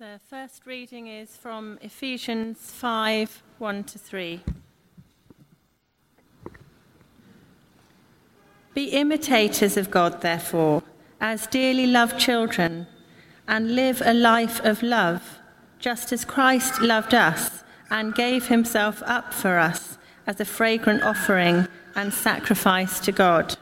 The first reading is from Ephesians 5 1 to 3. Be imitators of God, therefore, as dearly loved children, and live a life of love, just as Christ loved us and gave himself up for us as a fragrant offering and sacrifice to God.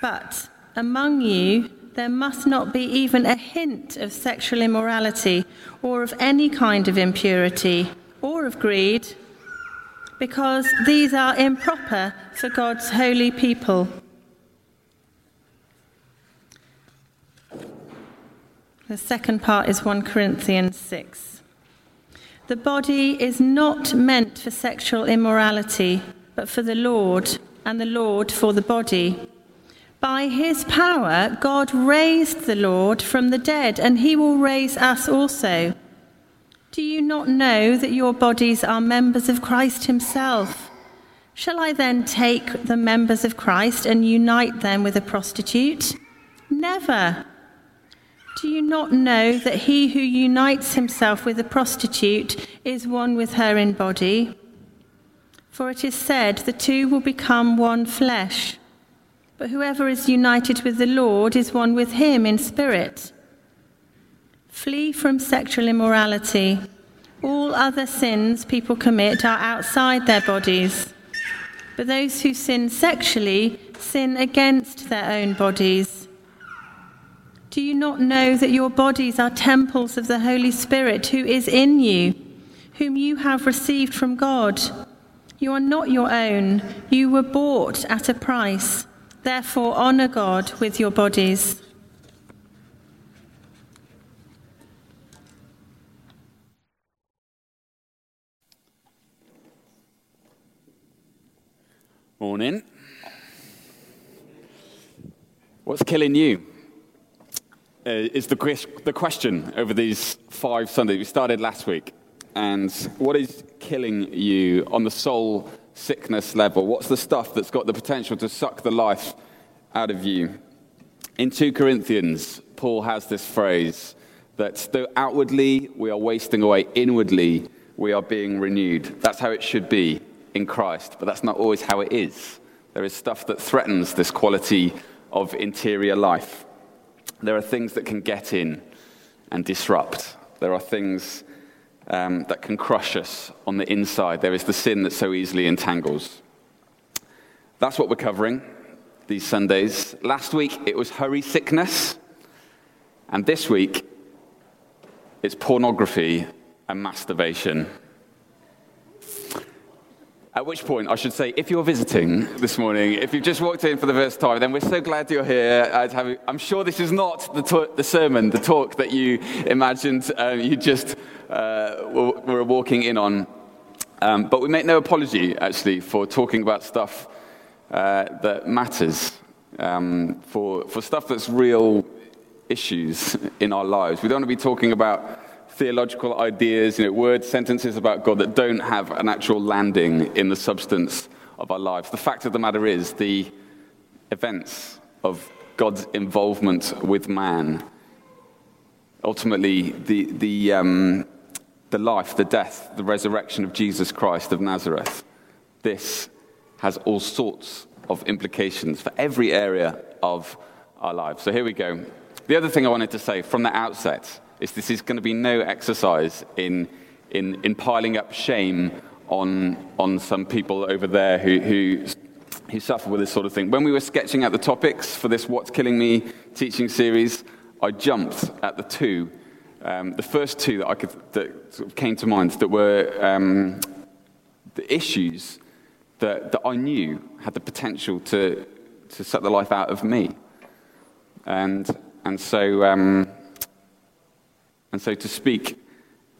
But among you, there must not be even a hint of sexual immorality or of any kind of impurity or of greed, because these are improper for God's holy people. The second part is 1 Corinthians 6. The body is not meant for sexual immorality, but for the Lord, and the Lord for the body. By his power, God raised the Lord from the dead, and he will raise us also. Do you not know that your bodies are members of Christ himself? Shall I then take the members of Christ and unite them with a prostitute? Never. Do you not know that he who unites himself with a prostitute is one with her in body? For it is said, the two will become one flesh. But whoever is united with the Lord is one with him in spirit. Flee from sexual immorality. All other sins people commit are outside their bodies. But those who sin sexually sin against their own bodies. Do you not know that your bodies are temples of the Holy Spirit who is in you, whom you have received from God? You are not your own, you were bought at a price. Therefore, honour God with your bodies. Morning. What's killing you? Uh, is the, the question over these five Sundays. We started last week. And what is killing you on the soul sickness level? What's the stuff that's got the potential to suck the life out of you? In 2 Corinthians, Paul has this phrase that though outwardly we are wasting away, inwardly we are being renewed. That's how it should be in Christ, but that's not always how it is. There is stuff that threatens this quality of interior life. There are things that can get in and disrupt. There are things um, that can crush us on the inside. There is the sin that so easily entangles. That's what we're covering these Sundays. Last week it was hurry sickness, and this week it's pornography and masturbation. At which point, I should say, if you're visiting this morning, if you've just walked in for the first time, then we're so glad you're here. I'm sure this is not the, the sermon, the talk that you imagined um, you just uh, were, walking in on. Um, but we make no apology, actually, for talking about stuff uh, that matters, um, for, for stuff that's real issues in our lives. We don't want to be talking about theological ideas, you know, words, sentences about God that don't have an actual landing in the substance of our lives. The fact of the matter is, the events of God's involvement with man, ultimately, the, the, um, the life, the death, the resurrection of Jesus Christ of Nazareth, this has all sorts of implications for every area of our lives. So here we go. The other thing I wanted to say from the outset is this is going to be no exercise in, in, in piling up shame on, on some people over there who, who, who suffer with this sort of thing. When we were sketching out the topics for this What's Killing Me teaching series, I jumped at the two. Um, the first two that, I could, that sort of came to mind that were um, the issues that, that I knew had the potential to, to suck the life out of me. And, and so um, and so to speak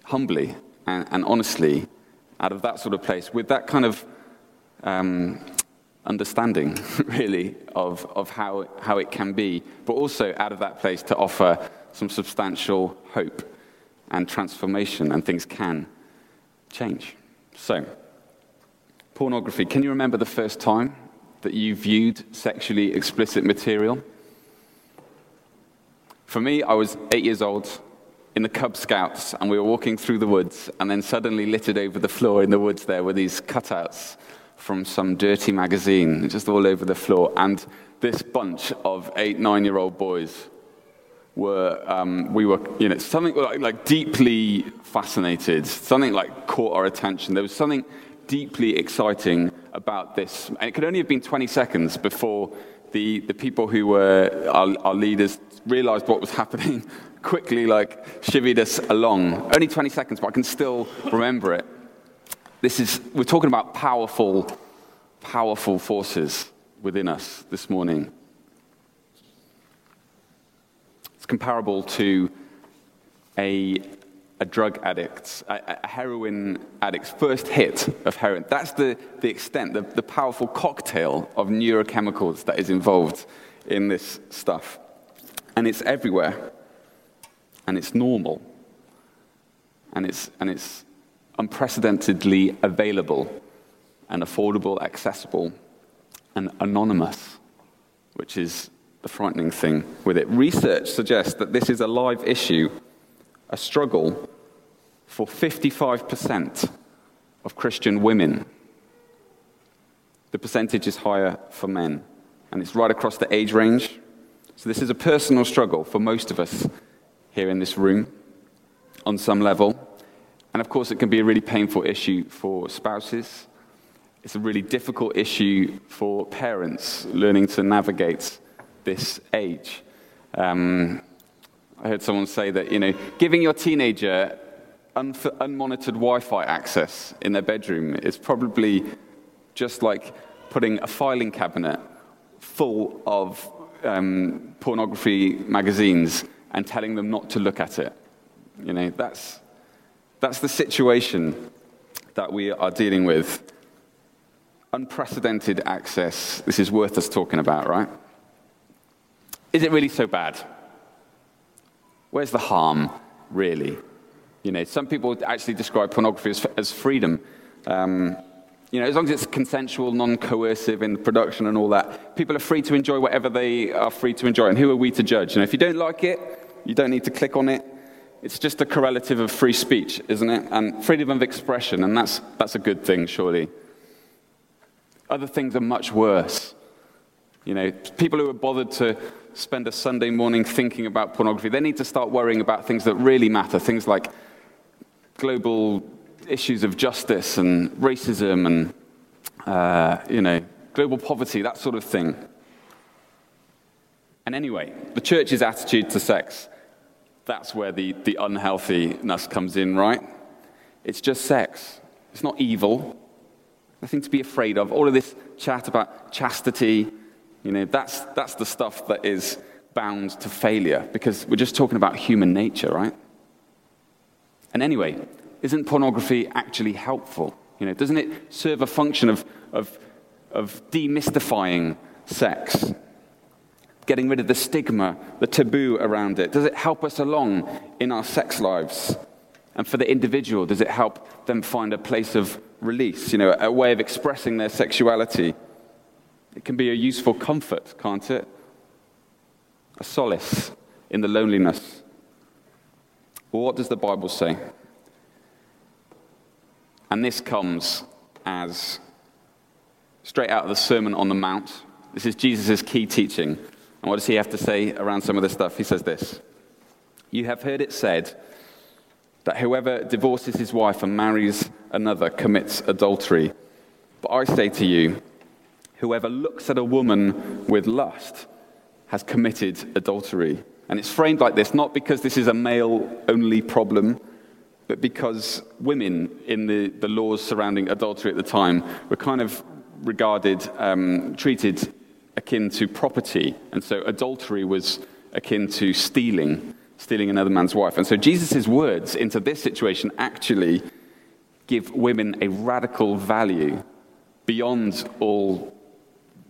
humbly and, and honestly out of that sort of place, with that kind of um, understanding, really, of, of how, how it can be, but also out of that place to offer some substantial hope and transformation, and things can change. So, pornography. Can you remember the first time that you viewed sexually explicit material? For me, I was eight years old in the Cub Scouts and we were walking through the woods, and then suddenly littered over the floor in the woods there were these cutouts from some dirty magazine just all over the floor. And this bunch of eight, nine year old boys were, um, we were, you know, something like, like deeply fascinated, something like caught our attention. There was something deeply exciting about this. And it could only have been 20 seconds before the, the people who were our, our leaders realized what was happening, quickly like chivied us along. Only 20 seconds, but I can still remember it. This is, we're talking about powerful, powerful forces within us this morning. It's comparable to a, a drug addict's, a, a, heroin addict's first hit of heroin. That's the, the extent, the, the powerful cocktail of neurochemicals that is involved in this stuff. And it's everywhere. And it's normal. And it's, and it's unprecedentedly available and affordable, accessible, and anonymous, which is the frightening thing with it. Research suggests that this is a live issue, a struggle for 55% of Christian women. The percentage is higher for men, and it's right across the age range. So, this is a personal struggle for most of us here in this room on some level. And of course, it can be a really painful issue for spouses. It's a really difficult issue for parents learning to navigate this age. Um, I heard someone say that, you know, giving your teenager un- unmonitored Wi Fi access in their bedroom is probably just like putting a filing cabinet full of um, pornography magazines and telling them not to look at it. You know, that's, that's the situation that we are dealing with. Unprecedented access. This is worth us talking about, right? Is it really so bad? Where's the harm, really? You know, some people actually describe pornography as, as freedom. Um, you know, as long as it's consensual, non-coercive in production and all that, people are free to enjoy whatever they are free to enjoy. And who are we to judge? You know, if you don't like it, you don't need to click on it. It's just a correlative of free speech, isn't it? And freedom of expression, and that's, that's a good thing, surely. Other things are much worse. You know, people who are bothered to spend a Sunday morning thinking about pornography, they need to start worrying about things that really matter, things like global issues of justice and racism and, uh, you know, global poverty, that sort of thing. And anyway, the church's attitude to sex that's where the, the unhealthiness comes in, right? It's just sex. It's not evil. Nothing to be afraid of. All of this chat about chastity, you know, that's, that's the stuff that is bound to failure because we're just talking about human nature, right? And anyway, isn't pornography actually helpful? You know, doesn't it serve a function of, of, of demystifying sex? getting rid of the stigma, the taboo around it? Does it help us along in our sex lives? And for the individual, does it help them find a place of release, you know, a way of expressing their sexuality? It can be a useful comfort, can't it? A solace in the loneliness. Well, what does the Bible say? And this comes as straight out of the Sermon on the Mount. This is Jesus' key teaching. And what does he have to say around some of this stuff? He says this You have heard it said that whoever divorces his wife and marries another commits adultery. But I say to you, whoever looks at a woman with lust has committed adultery. And it's framed like this, not because this is a male only problem, but because women in the, the laws surrounding adultery at the time were kind of regarded, um, treated akin to property. And so adultery was akin to stealing, stealing another man's wife. And so Jesus' words into this situation actually give women a radical value beyond all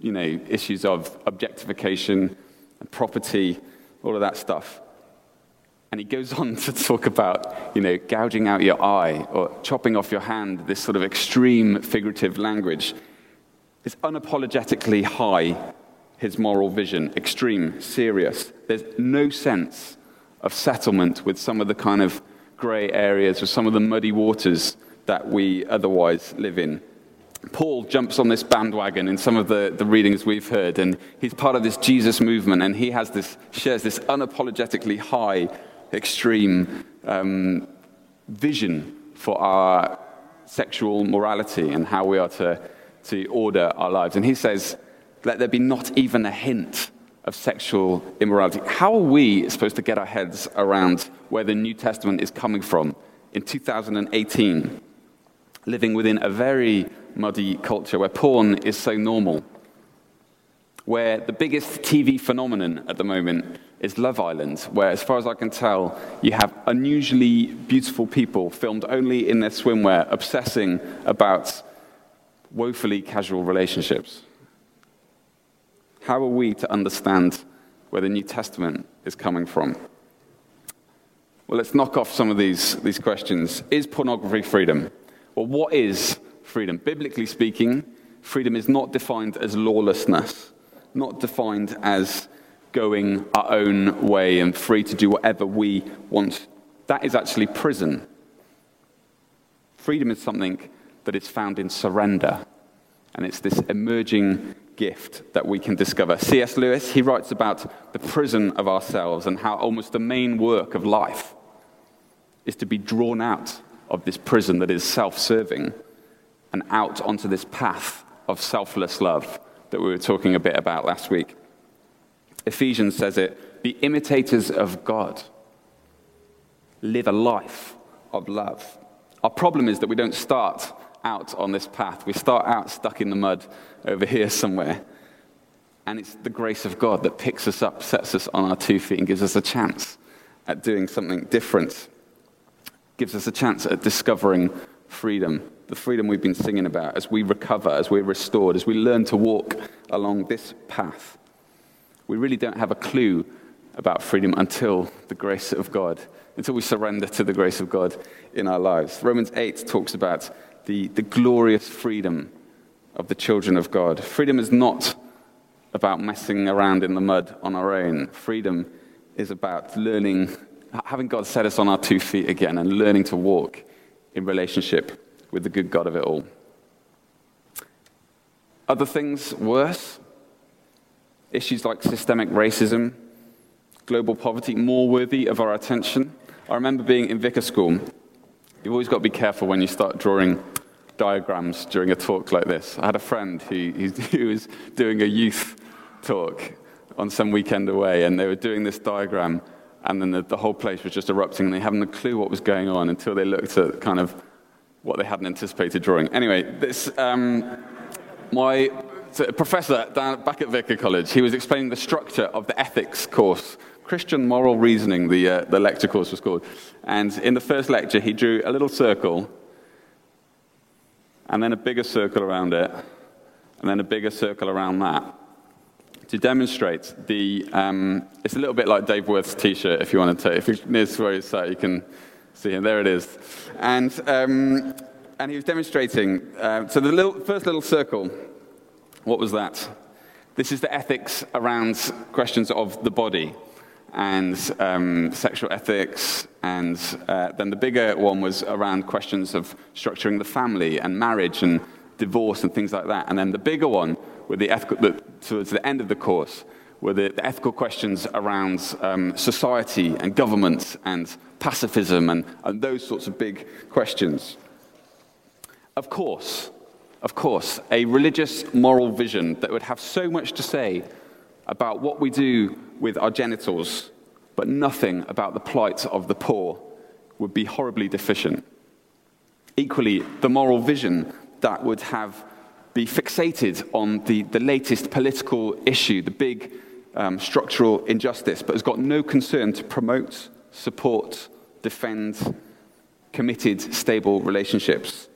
you know, issues of objectification and property, all of that stuff. And he goes on to talk about, you know, gouging out your eye or chopping off your hand, this sort of extreme figurative language. It's unapologetically high his moral vision extreme, serious. There's no sense of settlement with some of the kind of grey areas or some of the muddy waters that we otherwise live in. Paul jumps on this bandwagon in some of the, the readings we've heard, and he's part of this Jesus movement, and he has this, shares this unapologetically high, extreme um, vision for our sexual morality and how we are to, to order our lives. And he says, Let there be not even a hint of sexual immorality. How are we supposed to get our heads around where the New Testament is coming from in 2018, living within a very muddy culture where porn is so normal? Where the biggest TV phenomenon at the moment is Love Island, where, as far as I can tell, you have unusually beautiful people filmed only in their swimwear obsessing about woefully casual relationships. How are we to understand where the New Testament is coming from? Well, let's knock off some of these, these questions. Is pornography freedom? Well, what is freedom? Biblically speaking, freedom is not defined as lawlessness, not defined as going our own way and free to do whatever we want. That is actually prison. Freedom is something that is found in surrender, and it's this emerging gift that we can discover. C.S. Lewis, he writes about the prison of ourselves and how almost the main work of life is to be drawn out of this prison that is self serving and out onto this path of selfless love that we were talking a bit about last week. Ephesians says it be imitators of God, live a life of love. Our problem is that we don't start out on this path. We start out stuck in the mud over here somewhere. And it's the grace of God that picks us up, sets us on our two feet, and gives us a chance at doing something different. Gives us a chance at discovering freedom, the freedom we've been singing about as we recover, as we're restored, as we learn to walk along this path we really don't have a clue about freedom until the grace of God, until we surrender to the grace of God in our lives. Romans 8 talks about the, the glorious freedom of the children of God. Freedom is not about messing around in the mud on our own. Freedom is about learning, having God set us on our two feet again and learning to walk in relationship with the good God of it all. Other things worse? Issues like systemic racism, global poverty, more worthy of our attention. I remember being in vicar school. You've always got to be careful when you start drawing diagrams during a talk like this. I had a friend who, who was doing a youth talk on some weekend away, and they were doing this diagram, and then the, the whole place was just erupting, and they hadn't a clue what was going on until they looked at kind of what they hadn't anticipated drawing. Anyway, this, um, my professor down, back at Vicar College, he was explaining the structure of the ethics course. Christian Moral Reasoning, the, uh, the lecture course was called. And in the first lecture, he drew a little circle, and then a bigger circle around it, and then a bigger circle around that to demonstrate the. Um, it's a little bit like Dave Worth's t shirt, if you want to take. If you're near to where he's sat, you can see and There it is. And, um, and he was demonstrating. Uh, so the little, first little circle what was that? This is the ethics around questions of the body and um, sexual ethics. And uh, then the bigger one was around questions of structuring the family and marriage and divorce and things like that. And then the bigger one, with the ethical, the, towards the end of the course, were the, the ethical questions around um, society and government and pacifism and, and those sorts of big questions. Of course, of course, a religious moral vision that would have so much to say about what we do with our genitals, but nothing about the plight of the poor, would be horribly deficient. Equally, the moral vision that would have be fixated on the, the latest political issue, the big um, structural injustice, but has got no concern to promote, support, defend committed, stable relationships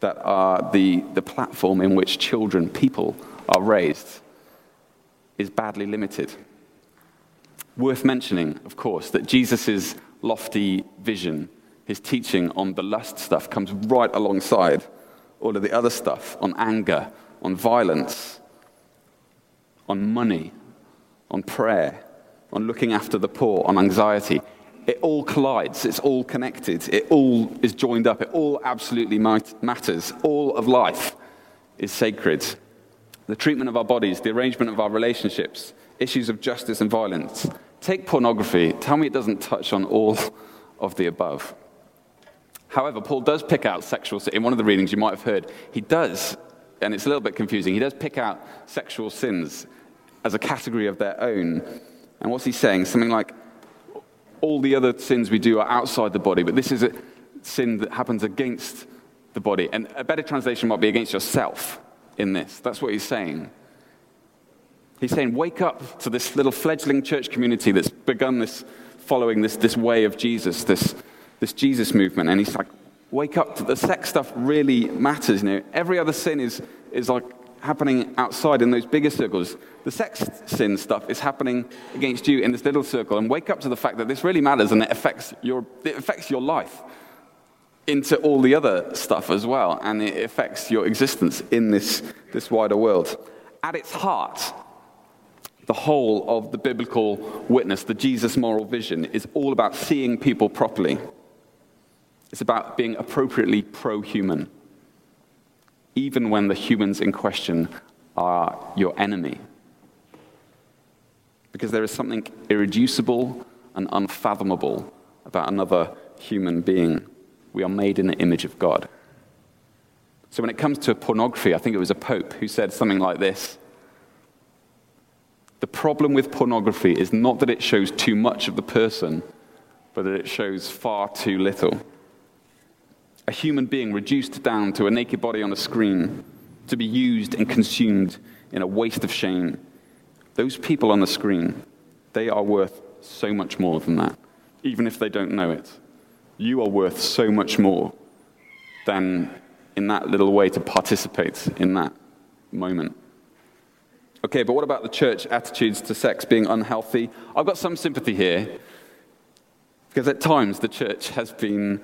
that are the, the platform in which children, people, are raised is badly limited. Worth mentioning, of course, that Jesus' lofty vision, his teaching on the lust stuff, comes right alongside all of the other stuff on anger, on violence, on money, on prayer, on looking after the poor, on anxiety. it all collides, it's all connected, it all is joined up, it all absolutely matters. All of life is sacred. The treatment of our bodies, the arrangement of our relationships, issues of justice and violence. Take pornography, tell me it doesn't touch on all of the above. However, Paul does pick out sexual sin. In one of the readings you might have heard, he does, and it's a little bit confusing, he does pick out sexual sins as a category of their own. And what's he saying? Something like, all the other sins we do are outside the body, but this is a sin that happens against the body. And a better translation might be against yourself in this. That's what he's saying. He's saying, wake up to this little fledgling church community that's begun this, following this, this way of Jesus, this, this Jesus movement. And he's like, wake up to the sex stuff really matters. You know, every other sin is, is like happening outside in those bigger circles. The sex sin stuff is happening against you in this little circle. And wake up to the fact that this really matters and it affects your, it affects your life into all the other stuff as well. And it affects your existence in this, this wider world. At its heart, the whole of the biblical witness, the Jesus moral vision, is all about seeing people properly. It's about being appropriately pro human even when the humans in question are your enemy. Because there is something irreducible and unfathomable about another human being. We are made in the image of God. So when it comes to pornography, I think it was a pope who said something like this The problem with pornography is not that it shows too much of the person, but that it shows far too little a human being reduced down to a naked body on a screen to be used and consumed in a waste of shame. Those people on the screen, they are worth so much more than that, even if they don't know it. You are worth so much more than in that little way to participate in that moment. Okay, but what about the church attitudes to sex being unhealthy? I've got some sympathy here because at times the church has been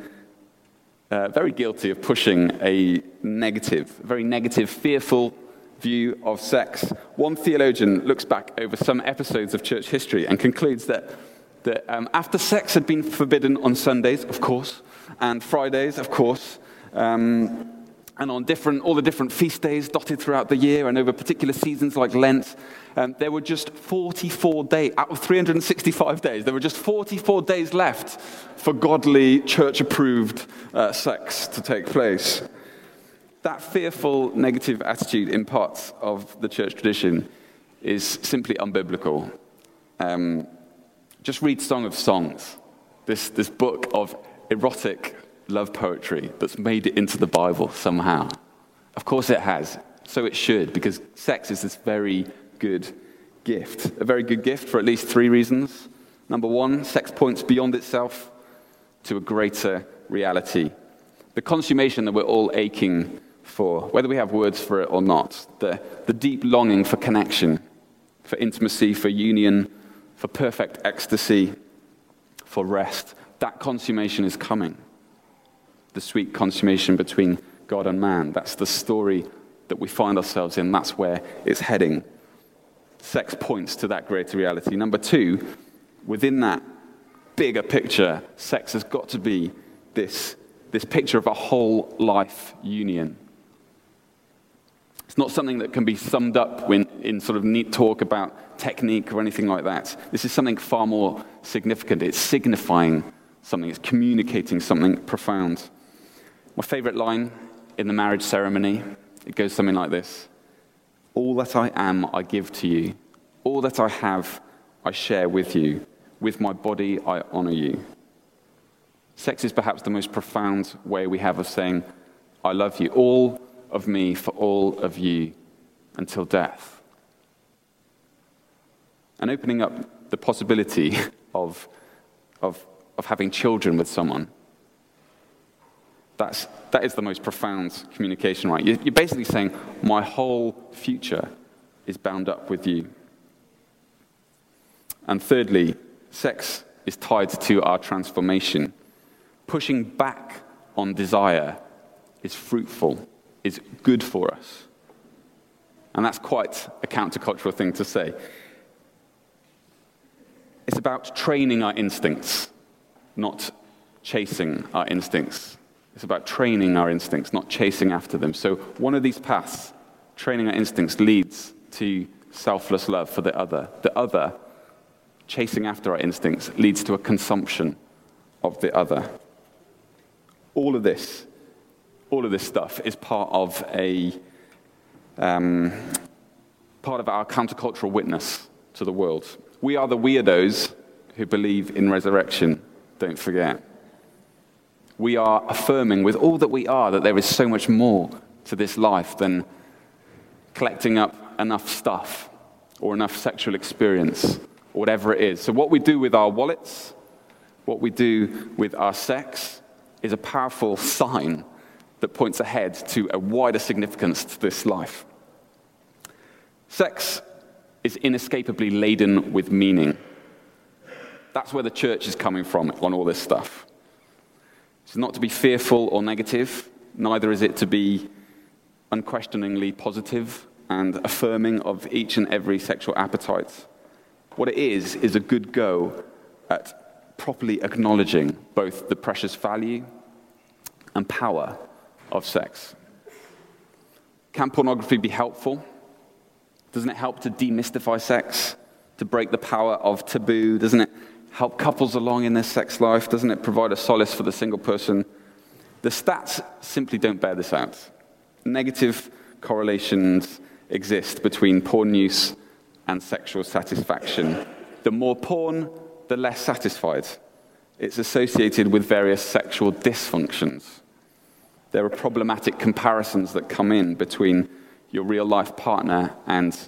uh, very guilty of pushing a negative, very negative, fearful view of sex. One theologian looks back over some episodes of church history and concludes that, that um, after sex had been forbidden on Sundays, of course, and Fridays, of course, um, and on different, all the different feast days dotted throughout the year and over particular seasons like Lent, um, there were just 44 days, out of 365 days, there were just 44 days left for godly, church approved uh, sex to take place. That fearful, negative attitude in parts of the church tradition is simply unbiblical. Um, just read Song of Songs, this, this book of erotic love poetry that's made it into the Bible somehow. Of course it has. So it should, because sex is this very good gift. A very good gift for at least three reasons. Number one, sex points beyond itself to a greater reality. The consummation that we're all aching for, whether we have words for it or not, the, the deep longing for connection, for intimacy, for union, for perfect ecstasy, for rest, that consummation is coming the sweet consummation between God and man. That's the story that we find ourselves in. That's where it's heading. Sex points to that greater reality. Number two, within that bigger picture, sex has got to be this, this picture of a whole life union. It's not something that can be summed up when, in sort of neat talk about technique or anything like that. This is something far more significant. It's signifying something, it's communicating something profound. My favorite line in the marriage ceremony, it goes something like this All that I am, I give to you. All that I have, I share with you. With my body, I honor you. Sex is perhaps the most profound way we have of saying, I love you. All of me for all of you until death. And opening up the possibility of, of, of having children with someone that's, that is the most profound communication, right? You're basically saying, My whole future is bound up with you. And thirdly, sex is tied to our transformation. Pushing back on desire is fruitful, is good for us. And that's quite a countercultural thing to say. It's about training our instincts not chasing our instincts. It's about training our instincts, not chasing after them. So, one of these paths, training our instincts, leads to selfless love for the other. The other, chasing after our instincts, leads to a consumption of the other. All of this, all of this stuff is part of a um, part of our countercultural witness to the world. We are the weirdos who believe in resurrection, don't forget. We are affirming with all that we are that there is so much more to this life than collecting up enough stuff or enough sexual experience or whatever it is. So, what we do with our wallets, what we do with our sex, is a powerful sign that points ahead to a wider significance to this life. Sex is inescapably laden with meaning. That's where the church is coming from on all this stuff. It's not to be fearful or negative, neither is it to be unquestioningly positive and affirming of each and every sexual appetite. What it is, is a good go at properly acknowledging both the precious value and power of sex. Can pornography be helpful? Doesn't it help to demystify sex, to break the power of taboo? Doesn't it help couples along in their sex life? Doesn't it provide a solace for the single person? The stats simply don't bear this out. Negative correlations exist between porn use and sexual satisfaction. The more porn, the less satisfied. It's associated with various sexual dysfunctions. There are problematic comparisons that come in between your real life partner and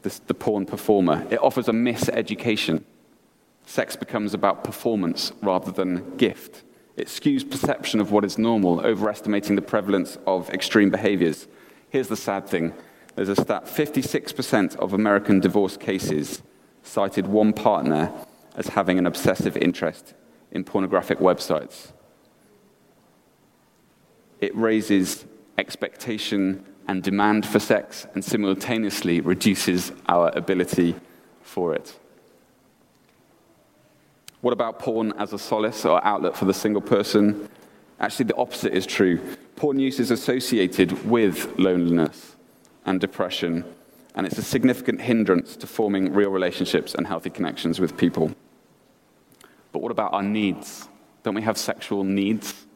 the, the porn performer. It offers a miseducation. Sex becomes about performance rather than gift. It skews perception of what is normal, overestimating the prevalence of extreme behaviors. Here's the sad thing there's a stat 56% of American divorce cases cited one partner as having an obsessive interest in pornographic websites. It raises expectation and demand for sex and simultaneously reduces our ability for it. What about porn as a solace or outlet for the single person? Actually, the opposite is true. Porn use is associated with loneliness and depression, and it's a significant hindrance to forming real relationships and healthy connections with people. But what about our needs? Don't we have sexual needs?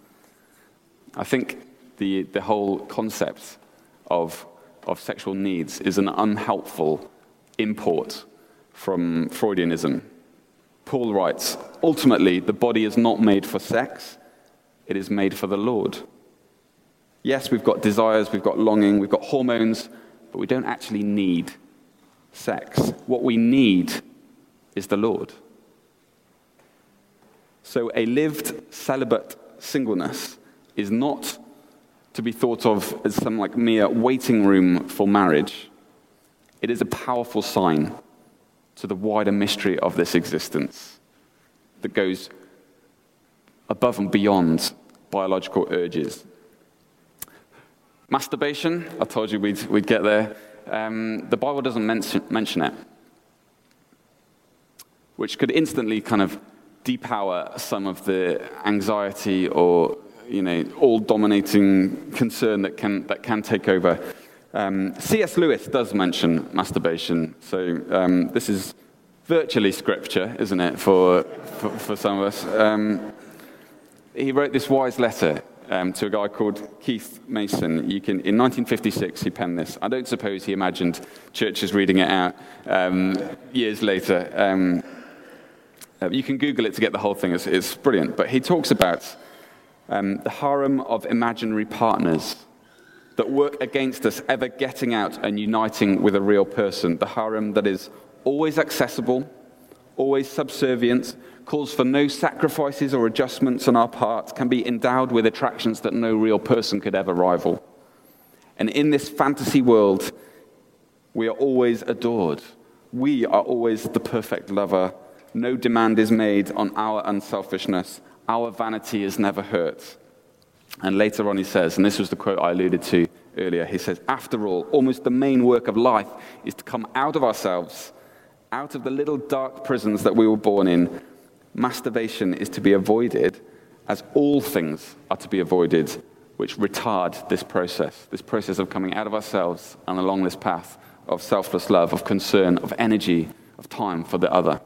I think the, the whole concept of, of sexual needs is an unhelpful import from Freudianism. Paul writes ultimately, the body is not made for sex, it is made for the Lord. Yes, we've got desires, we've got longing, we've got hormones, but we don't actually need sex. What we need is the Lord. So, a lived celibate singleness is not to be thought of as some like mere waiting room for marriage. It is a powerful sign to the wider mystery of this existence that goes above and beyond biological urges. Masturbation, I told you we'd, we'd get there. Um, the Bible doesn't mention, mention it, which could instantly kind of depower some of the anxiety or you know, all dominating concern that can, that can take over. Um, C.S. Lewis does mention masturbation, so um, this is virtually scripture, isn't it, for, for, for some of us? Um, he wrote this wise letter um, to a guy called Keith Masson. You can, in 1956, he penned this. I don't suppose he imagined churches reading it out um, years later. Um, uh, you can Google it to get the whole thing, it's, it's brilliant. But he talks about um, the harem of imaginary partners that work against us ever getting out and uniting with a real person. The harem that is always accessible, always subservient, calls for no sacrifices or adjustments on our part, can be endowed with attractions that no real person could ever rival. And in this fantasy world, we are always adored. We are always the perfect lover. No demand is made on our unselfishness. Our vanity is never hurt. And later on, he says, and this was the quote I alluded to earlier he says, After all, almost the main work of life is to come out of ourselves, out of the little dark prisons that we were born in, masturbation is to be avoided as all things are to be avoided which retard this process, this process of coming out of ourselves and along this path of selfless love, of concern, of energy, of time for the other.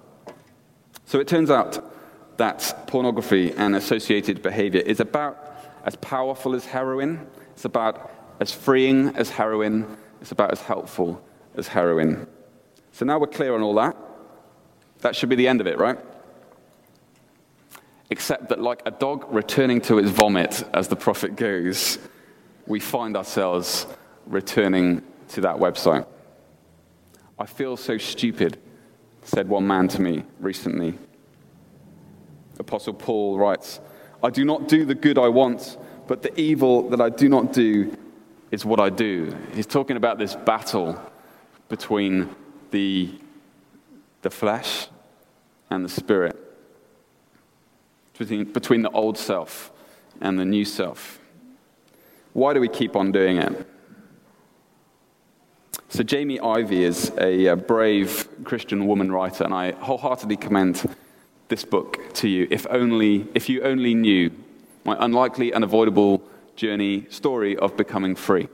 So it turns out that pornography and associated behavior is about as powerful as heroin, it's about as freeing as heroin, it's about as helpful as heroin. So now we're clear on all that. That should be the end of it, right? Except that, like a dog returning to its vomit as the prophet goes, we find ourselves returning to that website. I feel so stupid, said one man to me recently. Apostle Paul writes, I do not do the good I want, but the evil that I do not do is what I do. He's talking about this battle between the, the flesh and the spirit, between, between the old self and the new self. Why do we keep on doing it? So, Jamie Ivey is a brave Christian woman writer, and I wholeheartedly commend this book to you if, only, if you only knew my unlikely, unavoidable journey, story of becoming free.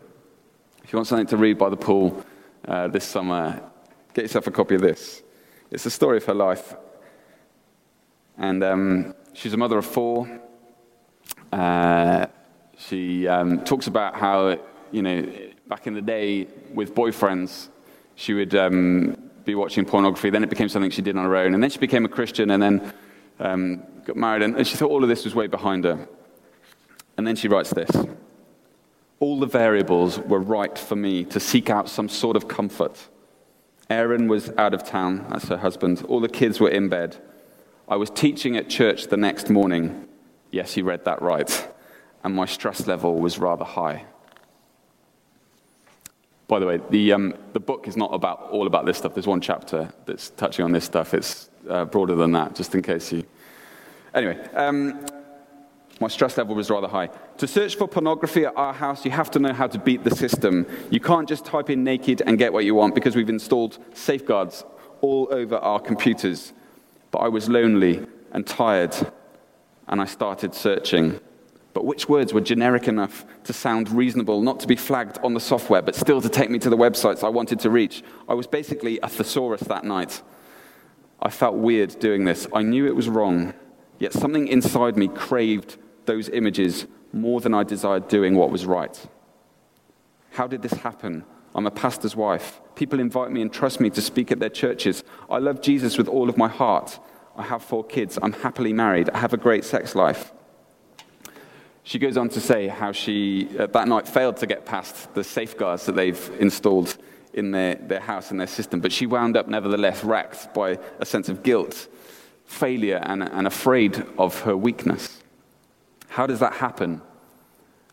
If you want something to read by the pool uh, this summer, get yourself a copy of this. It's the story of her life. And um, she's a mother of four. Uh, she um, talks about how, you know, back in the day with boyfriends, she would um, be watching pornography. Then it became something she did on her own. And then she became a Christian and then um, got married. And she thought all of this was way behind her. And then she writes this All the variables were right for me to seek out some sort of comfort. Aaron was out of town, that's her husband. All the kids were in bed. I was teaching at church the next morning. Yes, you read that right. And my stress level was rather high. By the way, the, um, the book is not about all about this stuff. There's one chapter that's touching on this stuff. It's uh, broader than that, just in case you. Anyway, um, my stress level was rather high. To search for pornography at our house, you have to know how to beat the system. You can't just type in naked and get what you want because we've installed safeguards all over our computers. But I was lonely and tired, and I started searching but which words were generic enough to sound reasonable, not to be flagged on the software, but still to take me to the websites I wanted to reach? I was basically a thesaurus that night. I felt weird doing this. I knew it was wrong, yet something inside me craved those images more than I desired doing what was right. How did this happen? I'm a pastor's wife. People invite me and trust me to speak at their churches. I love Jesus with all of my heart. I have four kids. I'm happily married. I have a great sex life. She goes on to say how she, uh, that night, failed to get past the safeguards that they've installed in their, their house and their system, but she wound up nevertheless racked by a sense of guilt, failure, and, and afraid of her weakness. How does that happen?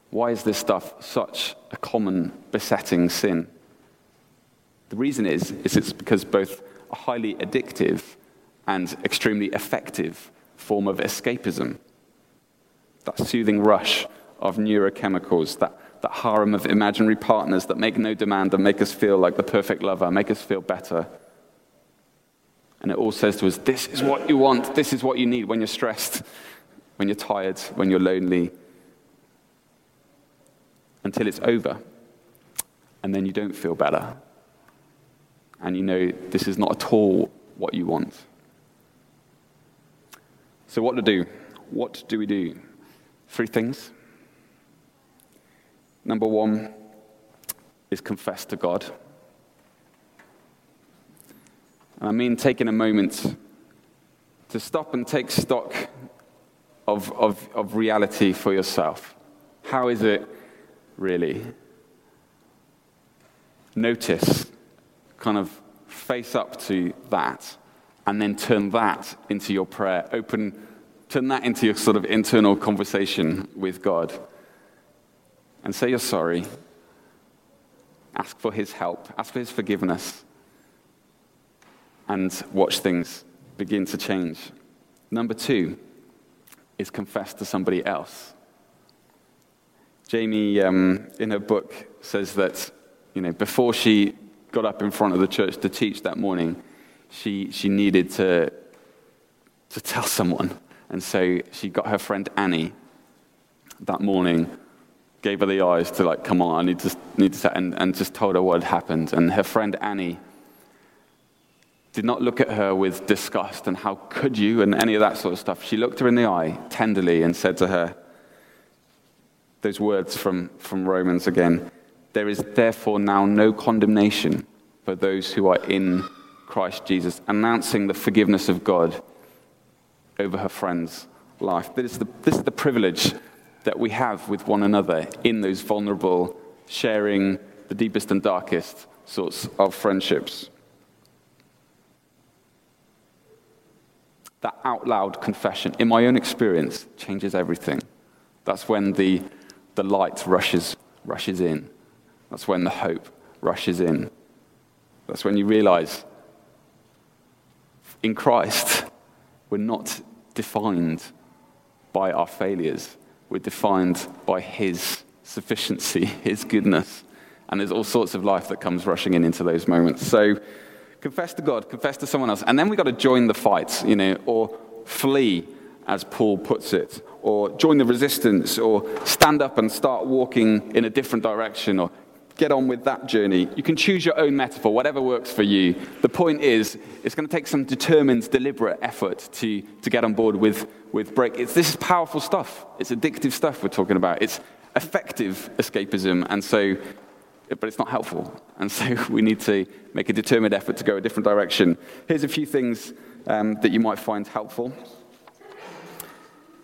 Why is this stuff such a common besetting sin? The reason is, is it's because both a highly addictive and extremely effective form of escapism that soothing rush of neurochemicals, that, that harem of imaginary partners that make no demand and make us feel like the perfect lover, make us feel better. And it all says to us, this is what you want, this is what you need when you're stressed, when you're tired, when you're lonely, until it's over. And then you don't feel better. And you know this is not at all what you want. So, what to do? What do we do? Three things. Number one is confess to God. And I mean taking a moment to stop and take stock of, of, of reality for yourself. How is it really? Notice, kind of face up to that, and then turn that into your prayer. Open turn that into your sort of internal conversation with God and say you're sorry. Ask for His help, ask for His forgiveness, and watch things begin to change. Number two is confessed to somebody else. Jamie, um, in her book, says that you know, before she got up in front of the church to teach that morning, she, she needed to to tell someone. And so she got her friend Annie that morning, gave her the eyes to like, come on, I need to, need to, and, and just told her what had happened. And her friend Annie did not look at her with disgust and how could you and any of that sort of stuff. She looked her in the eye tenderly and said to her, those words from, from Romans again, there is therefore now no condemnation for those who are in Christ Jesus, announcing the forgiveness of God over her friend's life. This is the, this is the privilege that we have with one another in those vulnerable, sharing the deepest and darkest sorts of friendships. That out loud confession, in my own experience, changes everything. That's when the, the light rushes, rushes in. That's when the hope rushes in. That's when you realize in Christ, we're not defined by our failures. We're defined by His sufficiency, His goodness. And there's all sorts of life that comes rushing in into those moments. So confess to God, confess to someone else. And then we've got to join the fight, you know, or flee, as Paul puts it, or join the resistance, or stand up and start walking in a different direction, or get on with that journey. You can choose your own metaphor, whatever works for you. The point is, it's going to take some determined, deliberate effort to, to get on board with, with break. It's, this is powerful stuff. It's addictive stuff we're talking about. It's effective escapism, and so, but it's not helpful. And so we need to make a determined effort to go a different direction. Here's a few things um, that you might find helpful.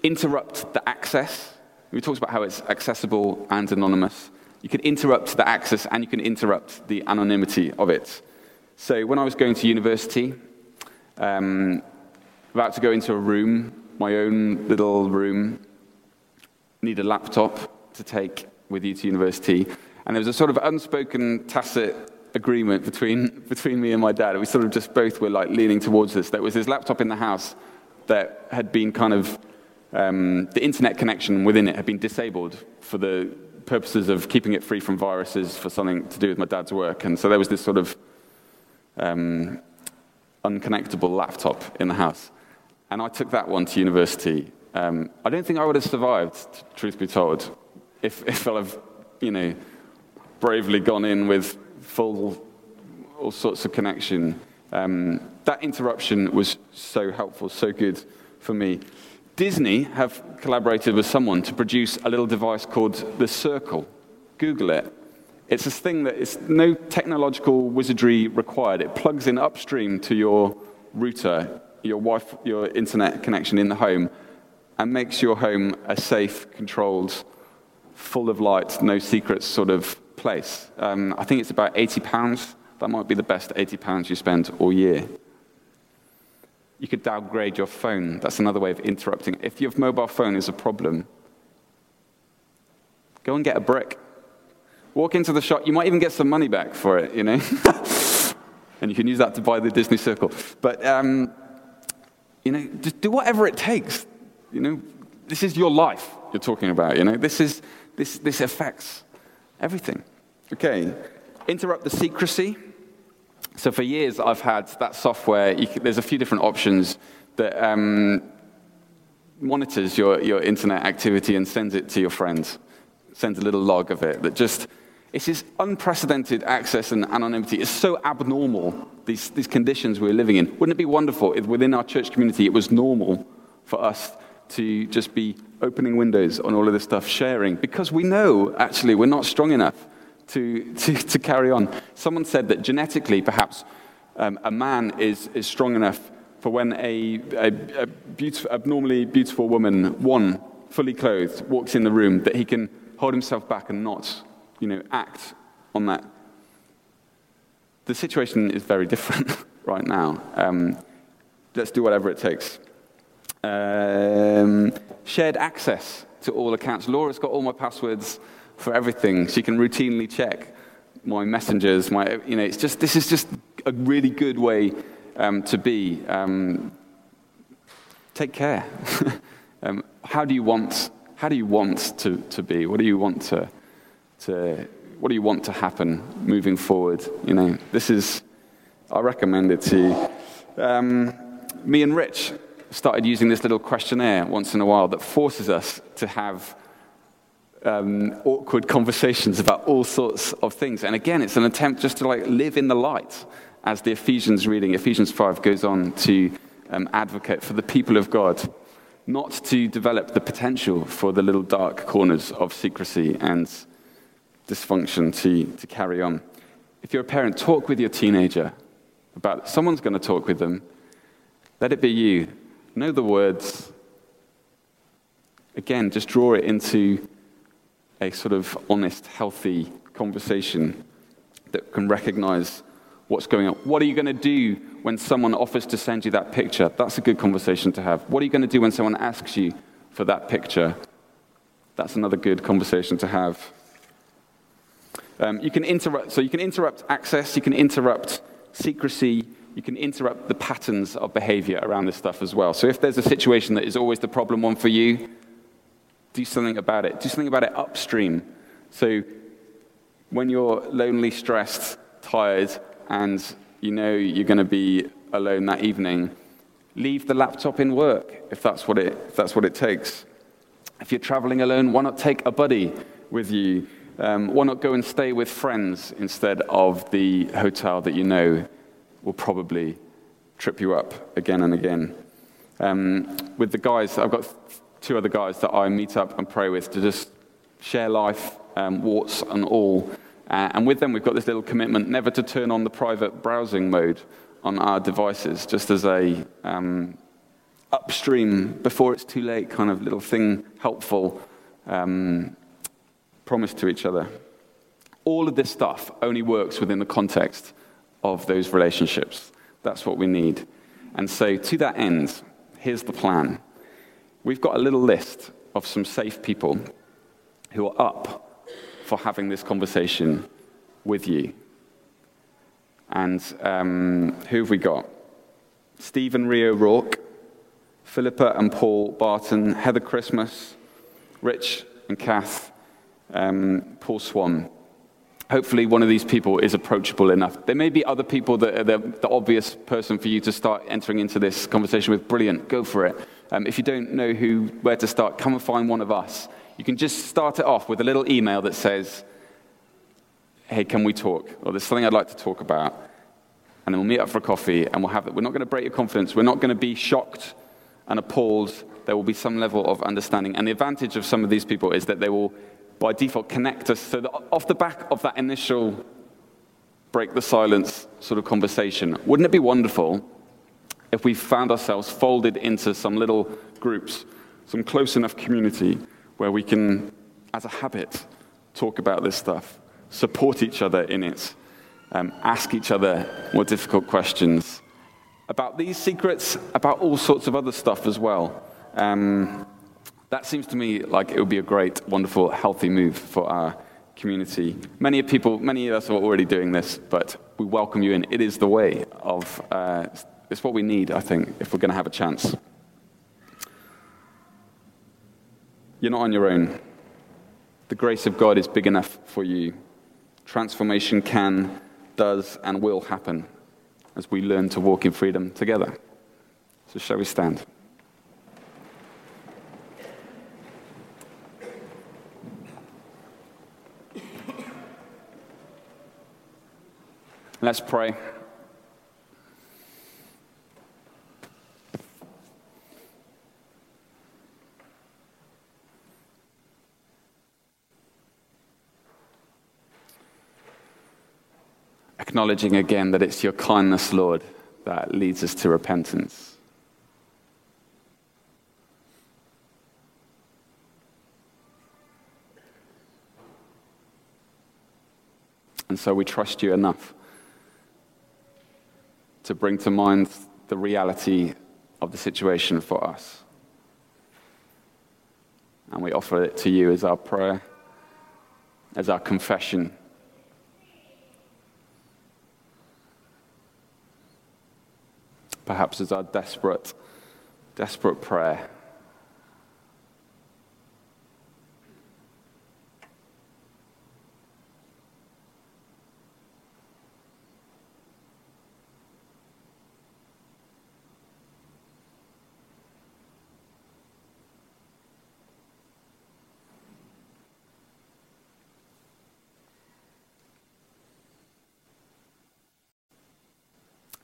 Interrupt the access. We talked about how it's accessible and anonymous. You can interrupt the access and you can interrupt the anonymity of it. So when I was going to university, um, about to go into a room, my own little room, need a laptop to take with you to university. And there was a sort of unspoken tacit agreement between, between me and my dad. We sort of just both were like leaning towards this. There was this laptop in the house that had been kind of, um, the internet connection within it had been disabled for the purposes of keeping it free from viruses for something to do with my dad's work. And so there was this sort of um, unconnectable laptop in the house. And I took that one to university. Um, I don't think I would have survived, truth be told, if, if I'd have, you know, bravely gone in with full, all sorts of connection. Um, that interruption was so helpful, so good for me. Disney have collaborated with someone to produce a little device called the Circle. Google it. It's this thing that is no technological wizardry required. It plugs in upstream to your router, your, Wi-Fi, your internet connection in the home, and makes your home a safe, controlled, full of light, no secrets sort of place. Um, I think it's about £80. That might be the best £80 you spend all year. You could downgrade your phone. That's another way of interrupting. If your mobile phone is a problem, go and get a brick. Walk into the shop. You might even get some money back for it, you know? and you can use that to buy the Disney Circle. But, um, you know, just do whatever it takes. You know, this is your life you're talking about, you know? This, is, this, this affects everything. Okay, interrupt the secrecy. So for years, I've had that software. Can, there's a few different options that um, monitors your, your internet activity and sends it to your friends. Sends a little log of it that just it's this unprecedented access and anonymity. It's so abnormal, these, these conditions we're living in. Wouldn't it be wonderful if within our church community it was normal for us to just be opening windows on all of this stuff, sharing? Because we know, actually, we're not strong enough to, to, to carry on. Someone said that genetically, perhaps, um, a man is, is strong enough for when a, a, a beautiful, abnormally beautiful woman, one, fully clothed, walks in the room, that he can hold himself back and not, you know, act on that. The situation is very different right now. Um, let's do whatever it takes. Um, shared access to all accounts. Laura's got all my passwords for everything. She can routinely check my messengers. My, you know, it's just, this is just a really good way um, to be. Um, take care. um, how do you want, how do you want to, to be? What do you want to, to, what do you want to happen moving forward? You know, this is, I recommend it to you. Um, me and Rich started using this little questionnaire once in a while that forces us to have um, awkward conversations about all sorts of things. And again, it's an attempt just to like live in the light as the Ephesians reading, Ephesians 5 goes on to um, advocate for the people of God, not to develop the potential for the little dark corners of secrecy and dysfunction to, to carry on. If you're a parent, talk with your teenager about someone's going to talk with them. Let it be you. Know the words. Again, just draw it into a sort of honest, healthy conversation that can recognize what's going on. What are you going to do when someone offers to send you that picture? That's a good conversation to have. What are you going to do when someone asks you for that picture? That's another good conversation to have. Um, you can interrupt, so you can interrupt access, you can interrupt secrecy, you can interrupt the patterns of behavior around this stuff as well. So if there's a situation that is always the problem one for you, do something about it. Do something about it upstream. So when you're lonely, stressed, tired, and you know you're going to be alone that evening, leave the laptop in work if that's what it, if that's what it takes. If you're traveling alone, why not take a buddy with you? Um, why not go and stay with friends instead of the hotel that you know will probably trip you up again and again? Um, with the guys, I've got two other guys that I meet up and pray with to just share life, um, warts and all. Uh, and with them, we've got this little commitment never to turn on the private browsing mode on our devices, just as a um, upstream, before it's too late, kind of little thing, helpful um, promise to each other. All of this stuff only works within the context of those relationships. That's what we need. And so, to that end, here's the plan we've got a little list of some safe people who are up for having this conversation with you. And um, who have we got? Stephen Rio Rourke, Philippa and Paul Barton, Heather Christmas, Rich and Kath, um, Paul Swan. Hopefully, one of these people is approachable enough. There may be other people that are the, the obvious person for you to start entering into this conversation with. Brilliant, go for it. Um, if you don't know who, where to start, come and find one of us. You can just start it off with a little email that says, Hey, can we talk? Or there's something I'd like to talk about. And then we'll meet up for a coffee and we'll have it. We're not going to break your confidence. We're not going to be shocked and appalled. There will be some level of understanding. And the advantage of some of these people is that they will, by default, connect us. So that off the back of that initial break the silence sort of conversation, wouldn't it be wonderful if we found ourselves folded into some little groups, some close enough community where we can, as a habit, talk about this stuff, support each other in it, um, ask each other more difficult questions about these secrets, about all sorts of other stuff as well. Um, that seems to me like it would be a great, wonderful, healthy move for our community. Many people, many of us are already doing this, but we welcome you in. It is the way of uh, it's what we need, I think, if we're going to have a chance. You're not on your own. The grace of God is big enough for you. Transformation can, does, and will happen as we learn to walk in freedom together. So, shall we stand? Let's pray. Acknowledging again that it's your kindness, Lord, that leads us to repentance. And so we trust you enough to bring to mind the reality of the situation for us. And we offer it to you as our prayer, as our confession perhaps as our desperate, desperate prayer.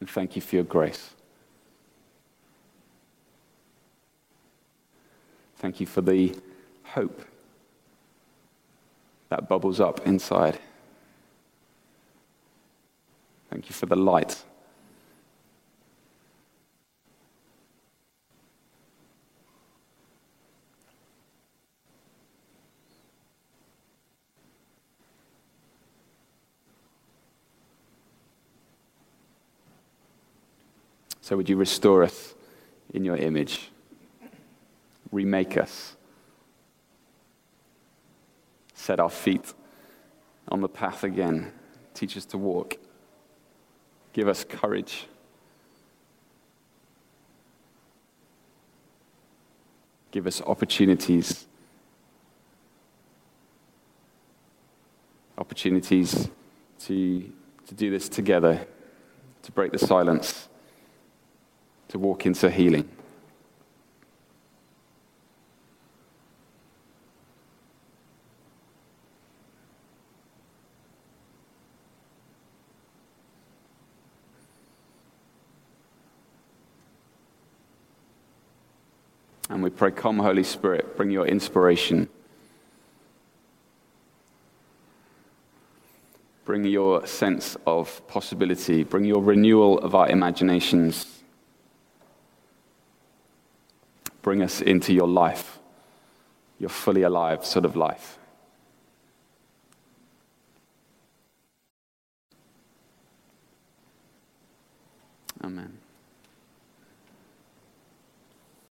thank you for your grace. Thank you for the hope that bubbles up inside. Thank you for the light. So, would you restore us in your image? Remake us. Set our feet on the path again. Teach us to walk. Give us courage. Give us opportunities. Opportunities to, to do this together, to break the silence to walk into healing. pray, Come, Holy Spirit, bring your inspiration. Bring your sense of possibility. Bring your renewal of our imaginations. Bring us into your life, your fully alive sort of life. Amen.